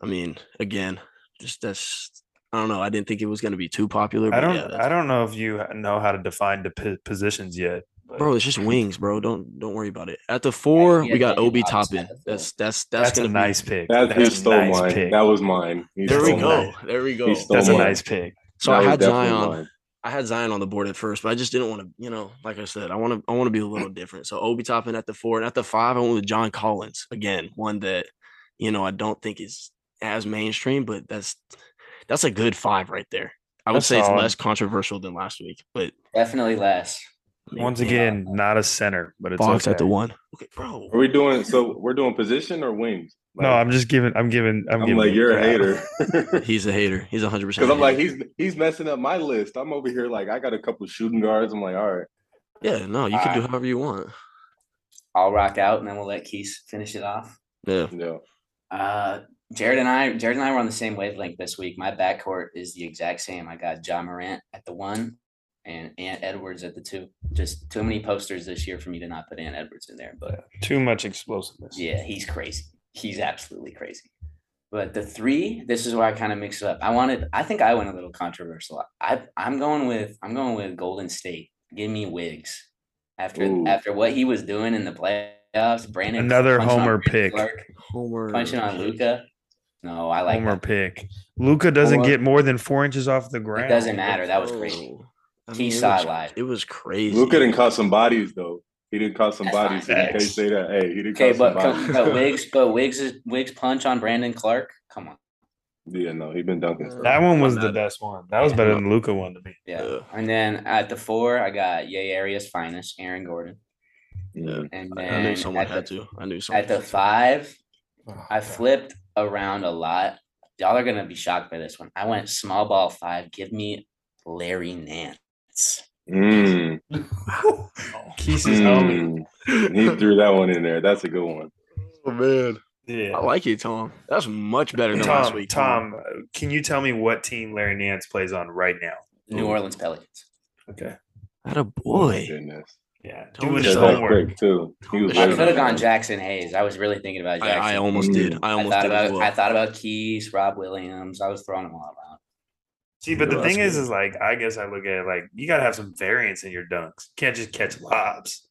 I mean, again, just that's. I don't know. I didn't think it was going to be too popular. I don't. yeah, I don't know if you know how to define the p- positions yet. but bro, it's just wings, bro. Don't don't worry about it. At the four, he we got Duncan Obi Robinson Toppin. at the four. That's that's that's, that's, gonna a be- nice pick. That That's a stole nice mine. pick. That was mine. He There we go. mine. There we go. He stole That's a nice pick. So That I had Zion. mine. I had Zion on the board at first, but I just didn't want to, you know, like I said, I want to I want to be a little different. So Obi Toppin at the four and at the five, I went with John Collins again, one that, you know, I don't think is as mainstream, but that's that's a good five right there. I would That's say it's solid. less controversial than last week, but Definitely less. I mean, Once yeah, again, not a center, but it's Fox okay. at the one. Okay, bro. Are we doing? So we're doing position or wings? No, I'm just giving. I'm giving. I'm, I'm giving like you you're a hater. [laughs] He's a hater. He's hundred percent. Because I'm like he's he's messing up my list. I'm over here like I got a couple shooting guards. I'm like, all right, yeah, no, you can do however you want. I'll rock out and then we'll let Keith finish it off. Yeah. yeah. Uh, Jared and I, Jared and I were on the same wavelength this week. My backcourt is the exact same. I got John Morant at the one and Ant Edwards at the two. Just too many posters this year for me to not put Ant Edwards in there. But Too much explosiveness. yeah, he's crazy. He's absolutely crazy. But the three, this is where I kind of mix it up. I wanted, I think I went a little controversial. I, I'm going with, I'm going with Golden State. Give me Wigs. after Ooh. after what he was doing in the playoffs. Brandon Another Homer pick. Clark, Homer punching on. Luka. No, I like Homer that. pick. Luka doesn't Homer- get more than four inches off the ground. It doesn't matter. That was oh. crazy. Bro, I He it saw was- it live. It was crazy. Luka didn't caught some bodies though. He didn't caught some That's bodies. So fine. you can't say that. Hey, he didn't Okay, caught but some bodies. but [laughs] Wiggs, but Wiggs is Wiggs punch on Brandon Clarke. Come on, yeah, no, he been dunking stuff. That one was the not- best one. That was better than Luka one to me. yeah. Yeah. And then at the four, I got Yay Arias finest Aaron Gordon, Yeah. and I- then I knew someone had the, to. I knew someone. At the had to. five, Oh, I flipped around a lot. Y'all are gonna be shocked by this one. I went small ball five. Give me Larry Nance. Mm, [laughs] Keith's his homie. mm. he threw that one in there. That's a good one. Oh man, Yeah. I like it, Tom. That's much better than last Tom, week. Tom, uh, can you tell me what team Larry Nance plays on right now? New Ooh. Orleans Pelicans. Okay. Had a Oh boy. goodness. Yeah, Tell doing his Yeah, shut that's up. homework. too. He was I I could have gone. Jaxson Hayes. I was really thinking about I, Jackson. I almost did. Mm. I I thought did about well. I thought about Keys, Rob Williams. I was throwing them all around. See, but the Yeah, thing that's is, good. is like I guess I look at it like you gotta have some variance in your dunks. You can't just catch lobs.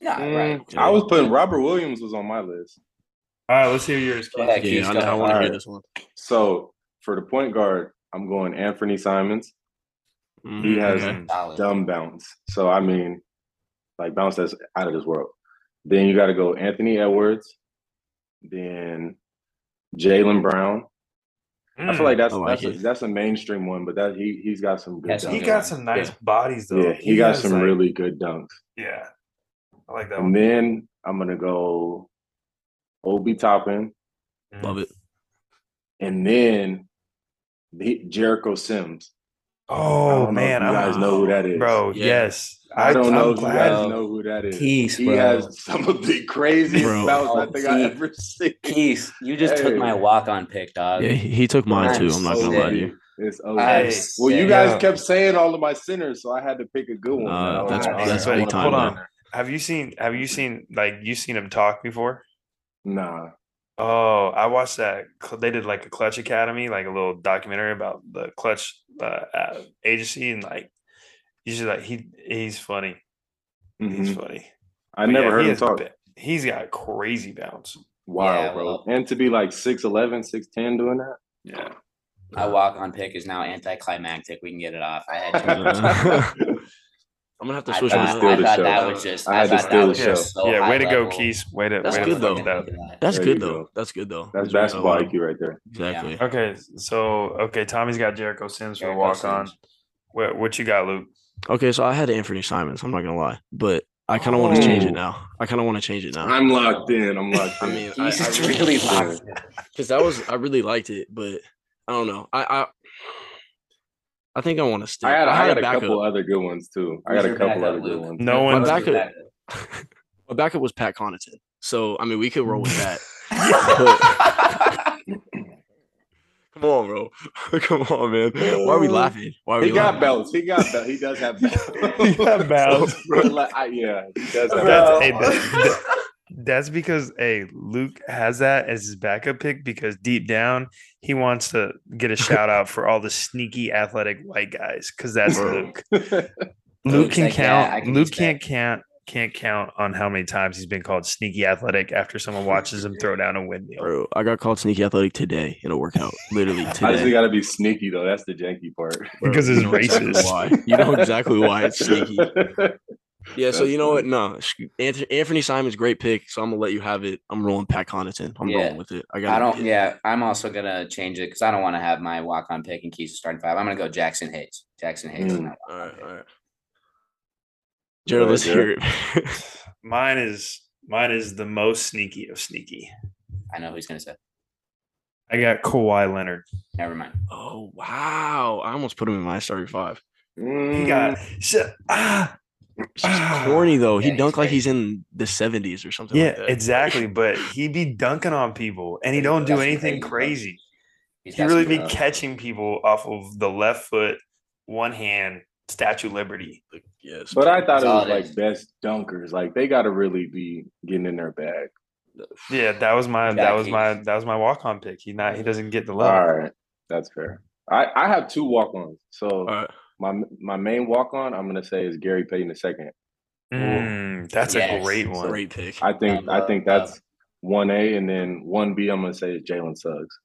No, Mm, right. I was putting Robert Williams was on my list. All right, let's hear yours. Go Keith. ahead, Keith, yeah, I, I want to hear this one. So for the point guard, I'm going Anthony Simons. Mhm, He has okay. Dumb bounce. So I mean, like bounce that's out of this world. Then you got to go Anthony Edwards, then Jaylen Brown. I Mm. feel like that's I like that's a, that's a mainstream one, but that he he's got some good. Yes, he dunks. Yeah. got some nice Yeah. bodies though. yeah, he, got some like- really good dunks. Yeah, I like that And one. then I'm gonna go Obi Toppin, Mm. Love it. and then Jericho Sims. Oh don't know if man, you I'm- guys know who that is. bro. Yeah. Yes, I don't know I'm if you guys know who that is. Keys, he bro. has some of the craziest Bro. bounce I Oh, think I Keith. ever seen. Keys, you just took my walk on pick, dog. Yeah, he, he took mine too. I'm not gonna lie to you. It's OG. I'm Hey, Well, you guys Yeah. kept saying all of my sinners, so I had to pick a good one. Uh, that's- like, all that's right, I big wanna time, put though. on there. Have you seen? Have you seen like you seen him talk before? Nah. Oh, I watched that. They did like a Klutch Academy, like a little documentary about the Klutch uh, uh, agency, and like he's just like he he's funny. He's Mhm. funny. I But never yeah, heard he him talk. ba- He's got crazy bounce. Wow, Yeah, bro. well- and to be like 6'11, 6'10 doing that. Yeah. My walk on pick is now anticlimactic. We can get it off. I had too much. Uh, I'm gonna have to I switch thought, on. I the thought show. that was just. I I, had to steal the show. so yeah, way to go, level. Keys. Way to That's way good, to though. that. That's There good you though. go. That's good though. That's He's right basketball. IQ right there. Exactly. Okay, so okay, Tommy's got Jericho Sims for Jericho walk on. What what you got, Luke? Okay, so I had Anthony Simons. I'm not gonna lie, but I kind of want to change it Oh. now. I kind of want to change it now I'm locked in. I'm locked I in. mean, [laughs] I- He's I just really- really locked. because that was I really liked it, but I don't know. I I, I think I want to stick. I had, I had a couple other good ones too. I Who's got a couple other good ones. No one. My one's backup- [laughs] My backup was Pat Connaughton. So I mean, we could roll with that. [laughs] Come on, bro. [laughs] Come on, man. Why are we laughing? Why are we He got laughing? belts. He got belts. He does have [laughs] belts. He got [laughs] belts. Bro, like, I, yeah, he does have That's, belts. hey, that- that- that's because hey, Luke has that as his backup pick because deep down he wants to get a shout out for all the sneaky athletic white guys because that's Luke. Luke can like, "Yeah, count. can Luke respect." can't count. Can't count on how many times he's been called sneaky athletic after someone watches him throw down a windmill. Bro, I got called sneaky athletic today in a workout. Literally I just got to be sneaky though. That's the janky part. Bro, Because you it's know exactly racist. why. You know exactly why it's sneaky. [laughs] Yeah, so you know what? No, Anthony, Anthony Simon's great pick. So I'm gonna let you have it. I'm rolling Pat Connaughton. I'm Yeah. rolling with it. I got. I don't. Yeah, I'm also gonna change it because I don't want to have my walk on pick and Keys to starting five. I'm gonna go Jaxson Hayes. Jaxson Hayes. Mm. All right, pick. all right. Jared, let's hear it. [laughs] Mine is mine is the most sneaky of sneaky. I know who he's gonna say. I got Kawhi Leonard. Never mind. oh wow! I almost put him in my starting five. Mm, He got shit. Ah, It's Ah. corny though. He Yeah, he's like he's in the 70s or something. yeah, like that. exactly. But he'd be dunking on people, and he don't do anything crazy crazy. He got really be catching people off of the left foot, one hand, Statue of Liberty. Yes, But I thought That's it was like best dunkers. Like they got to really be getting in their bag. Yeah, that was my Yeah, that was my that was my walk on pick. He not he doesn't get the love. All right, that's fair. I I have two walk ons. So all right. my my main walk on, I'm gonna say is Gary Payton the second. Mm, that's a great one. Great pick. I think Love, I think that's one A, and then one B. I'm gonna say is Jalen Suggs.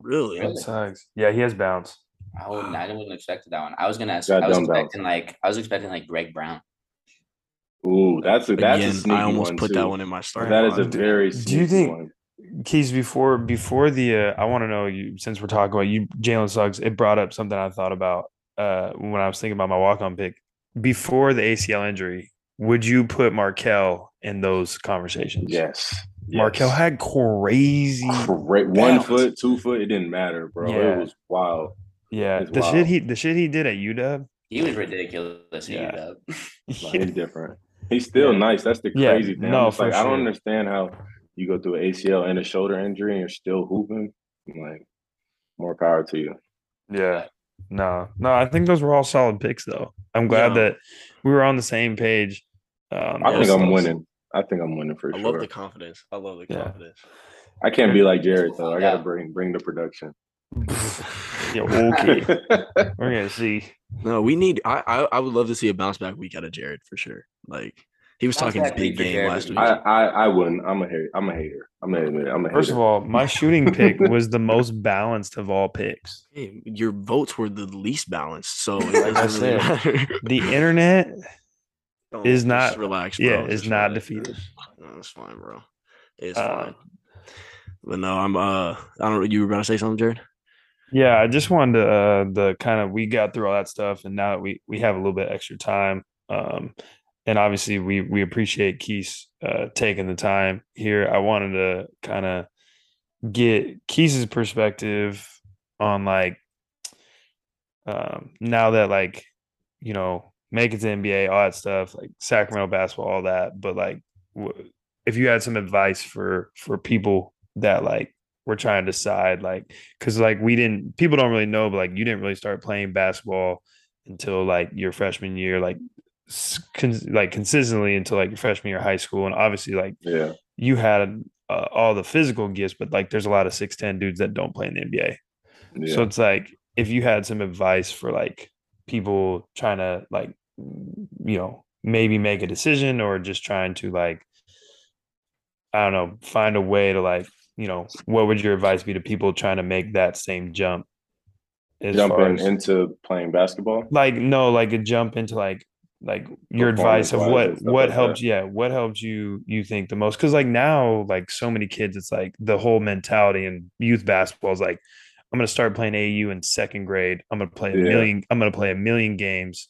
Really? Really? Suggs. Yeah, he has bounce. I wouldn't. I [sighs] wouldn't expect that one. I was gonna. Got I was dumb bounce. expecting like. I was expecting like Greg Brown. Ooh, that's a that's Again, a sneaky I almost one put too. that one in my starting. That is a five. very Do you think- one. Keys before before the uh, I want to know you since we're talking about you Jalen Suggs. It brought up something I thought about uh, when I was thinking about my walk on pick before the ACL injury. Would you put Markelle in those conversations? Yes. Markelle yes. had crazy. Great one foot, two foot. It didn't matter, bro. Yeah. It was wild. Yeah, the wild. shit he the shit he did at UW. He was ridiculous. Yeah. Yeah. [laughs] Like, he's different. He's still Yeah. nice. That's the Yeah, crazy thing. no, I'm like, for I don't understand how you go through an ACL and a shoulder injury and you're still hooping. I'm like, more power to you. Yeah. No, no, I think those were all solid picks though. I'm glad Yeah. that we were on the same page. Um, I think I'm winning. I think I'm winning for I sure. I love the confidence. I love the Yeah. confidence. I can't be like Jared though. I gotta bring bring the production. [laughs] Yeah, [laughs] okay. [laughs] We're gonna see. No, we need. I, I I would love to see a bounce back week out of Jared for sure. Like he was Bounce talking his big game Jared last would week. I, I I wouldn't. I'm a hater. I'm a hater. I'm gonna admit it. I'm a First of all, my shooting pick [laughs] was the most balanced of all picks. Hey, your votes were the least balanced, so Like I doesn't really. The internet Don't- is not- relaxed. Yeah, is Just not relax. defeated. No, it's fine, bro. It's Uh, fine. But no, I'm. Uh, I don't. You were about to say something, Jared? Yeah, I just wanted to uh the kind of we got through all that stuff and now that we we have a little bit extra time. Um and obviously we we appreciate Keith uh taking the time here. I wanted to kind of get Keith's perspective on like um now that like you know it to NBA, all that stuff, like Sacramento basketball, all that. But like, w- if you had some advice for for people that like were trying to decide, like, because like we didn't, people don't really know, but like you didn't really start playing basketball until like your freshman year, like, like consistently until like your freshman year of high school, and obviously like Yeah. you had uh, all the physical gifts, but like there's a lot of six ten dudes that don't play in the NBA. Yeah. So it's like if you had some advice for like people trying to like you know maybe make a decision or just trying to like I don't know find a way to like you know what would your advice be to people trying to make that same jump? Jumping as- into playing basketball. like no like a jump into like like your advice of what what like that. yeah what helped you you think the most because like now like so many kids it's like the whole mentality in youth basketball is like i'm gonna start playing au in second grade i'm gonna play a Yeah. million i'm gonna play a million games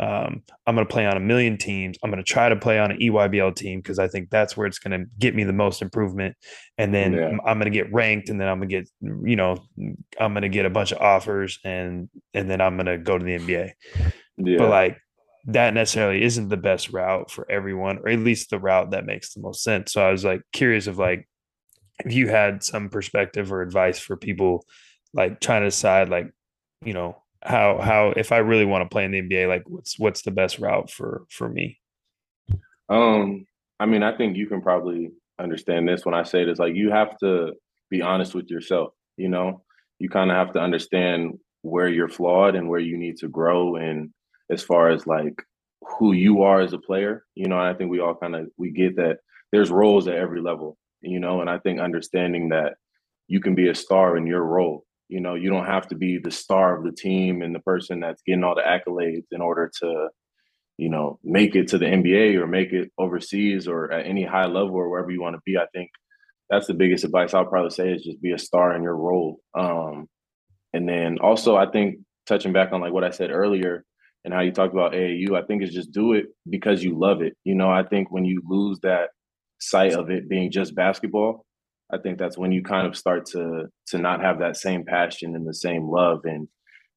um, i'm gonna play on a million teams i'm gonna try to play on an eybl team because i think that's where it's gonna get me the most improvement and then Yeah. I'm- i'm gonna get ranked and then i'm gonna get you know i'm gonna get a bunch of offers and and then i'm gonna go to the nba Yeah. but like that necessarily isn't the best route for everyone or at least the route that makes the most sense so i was like curious of like if you had some perspective or advice for people like trying to decide like you know how how if i really want to play in the nba like what's what's the best route for for me Um, I mean, I think you can probably understand this when I say this. Like, you have to be honest with yourself. You know, you kind of have to understand where you're flawed and where you need to grow, and as far as like who you are as a player. You know, I think we all kind of we get that there's roles at every level. You know, and I think understanding that you can be a star in your role. You know, you don't have to be the star of the team and the person that's getting all the accolades in order to you know, make it to the NBA or make it overseas or at any high level or wherever you want to be. I think that's the biggest advice I'll probably say is just be a star in your role. Um, and then also, I think touching back on like what I said earlier and how you talked about AAU, I think is just do it because you love it. You know, I think when you lose that sight of it being just basketball, I think that's when you kind of start to to not have that same passion and the same love. And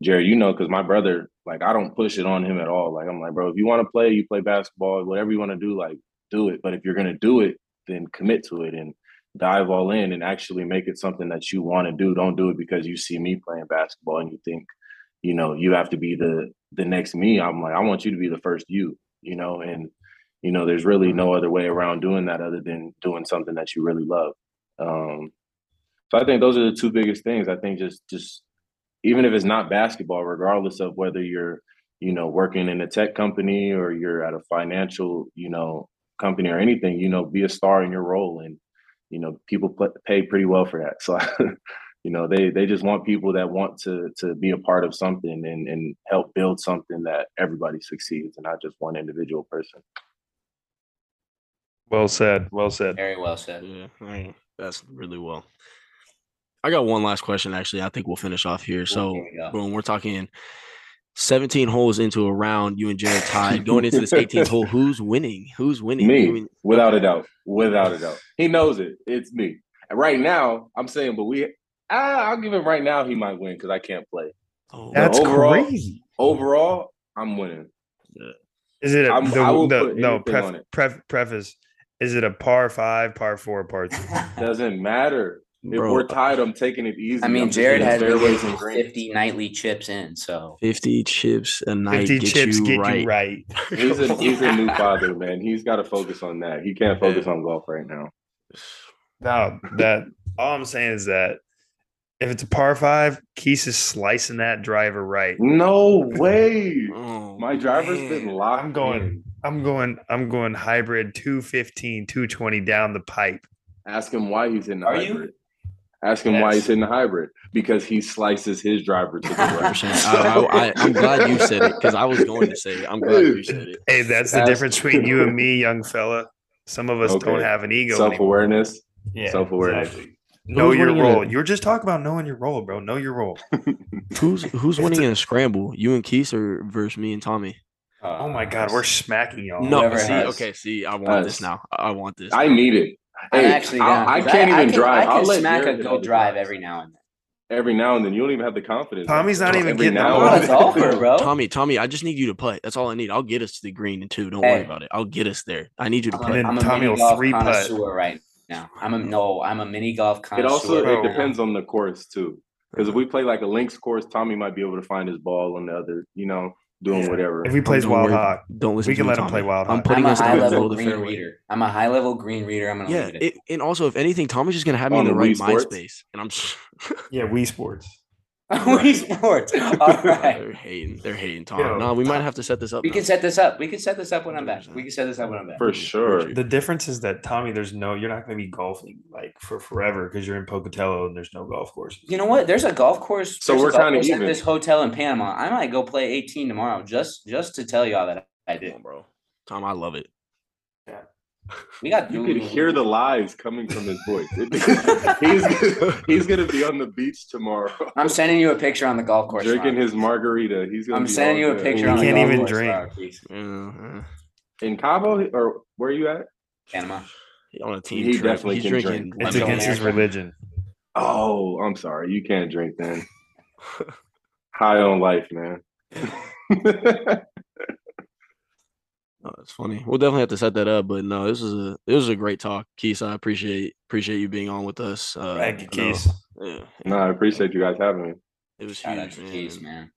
Jerry, you know, because my brother, like, I don't push it on him at all. Like, I'm like, bro, if you want to play, you play basketball, whatever you want to do, like, do it. But if you're gonna do it, then commit to it and dive all in and actually make it something that you want to do. Don't do it because you see me playing basketball and you think, you know, you have to be the the next me. I'm like, I want you to be the first you, you know, and you know, there's really no other way around doing that other than doing something that you really love. Um, so I think those are the two biggest things. I think just just even if it's not basketball, regardless of whether you're, you know, working in a tech company or you're at a financial, you know, company or anything, you know, be a star in your role, and you know, people pl- pay pretty well for that. [laughs] So, you know, they they just want people that want to to be a part of something and and help build something that everybody succeeds, and not just one individual person. well said well said Very well said. Yeah, I- that's really well. I got one last question. Actually, I think we'll finish off here. So, here we go. boom, we're talking 17 holes into a round. You and Jared tied. Going into this 18th hole, who's winning? Who's winning? Me, You without a doubt, without a doubt, he knows it. It's me. Right now, I'm saying, but we, ah, I'll give him right now. He might win because I can't play. Oh, that's overall- crazy Overall, I'm winning. is it a, I'm- the, I will the- put no pref, on it. pref, preface is it a par five par four par three [laughs] Doesn't matter. If Bro, we're tied, I'm taking it easy. I mean, I'm Jared has fairways and 50 nightly chips in, so 50 chips a night 50 get chips you get right. you right. He's a he's a new [laughs] father, man. He's got to focus on that. He can't focus on golf right now. No, that all I'm saying is that if it's a par five, Keys is slicing that driver right. No [laughs] way. Oh, My driver's been man. locked. I'm going- in. I'm going, I'm going hybrid 215, 220 down the pipe. Ask him why he's in the Are you? hybrid. Ask him why he's in the hybrid because he slices his driver to the [laughs] right. I, I, I, I'm glad you said it because I was going to say it. I'm glad you said it. Hey, that's the Ask- difference between you and [laughs] me, young fella. Some of us don't have an ego. Self awareness. Yeah, self-awareness. exactly. Know Who's your role. it? You were just talking about knowing your role, bro. Know your role. [laughs] Who's who's winning a- in a scramble? You and Keith or versus me and Tommy? Uh, Oh my God, we're smacking y'all. No, whoever see, has- okay, see, I want this now. I I want this. I need it. I'm Hey, actually I- down. I, 'cause can't even can, drive. I I'll can let smack Jared a hit good drive every now and then. Every now and then, you don't even have the confidence. Tommy's not even Every getting now the and I'm then. not a golfer, bro. Tommy, Tommy, I just need you to putt. That's all I need. I'll get us to the green in two. Don't worry about it. I'll get us there. I need you to I'm, putt. then a, I'm a Tommy mini will golf three putt. right now. I'm a no. I'm a mini golf connoisseur. It also Bro. it depends on the course too. Because if we play like a links course, Tommy might be able to find his ball on the other, you know, doing Yeah. whatever. If he plays Don't Wild worry. Hawk, Don't listen we can me, let him play Wild Hawk. I'm Hawk. putting I'm a us in high the middle level of the green fairway. reader. I'm a high level green reader. I'm gonna Yeah, leave it. it, and also if anything, Tommy's just gonna have me On in the the right Wii Sports? MySpace, and I'm. s- yeah, Wii Sports. [laughs] Wii Sports. [laughs] All right. They're hating. They're hating Tom. Yo, no, we might have to set this up. We now. can set this up. We can set this up when I'm back. We can set this up when I'm back. For sure. The difference is that Tommy, there's no, you're not going to be golfing like for forever because you're in Pocatello and there's no golf course. You know what? There's a golf course. So we're kinda course at even. This hotel in Panama. I might go play 18 tomorrow just just to tell y'all that I Come did. on, bro. Tom, I love it. We got. You could hear the lies coming from his voice. he's he's gonna be on the beach tomorrow, I'm sending you a picture on the golf course. drinking tomorrow. his margarita. He's gonna. I'm be sending you a good. picture He on the can't golf even course drink. tomorrow, please. Yeah, in Cabo or where are you at? Panama. on a team He trip. definitely He's can drinking. drink. It's against his religion. Oh, I'm sorry. You can't drink then. High on life, man. [laughs] [laughs] Oh, that's funny. We'll definitely have to set that up. But no, this was a this was a great talk, Keith. I appreciate appreciate you being on with us. Uh, Thank you, know, Keys. Yeah, no, I appreciate you guys having me. it was Shout out huge, to man. Keys, man.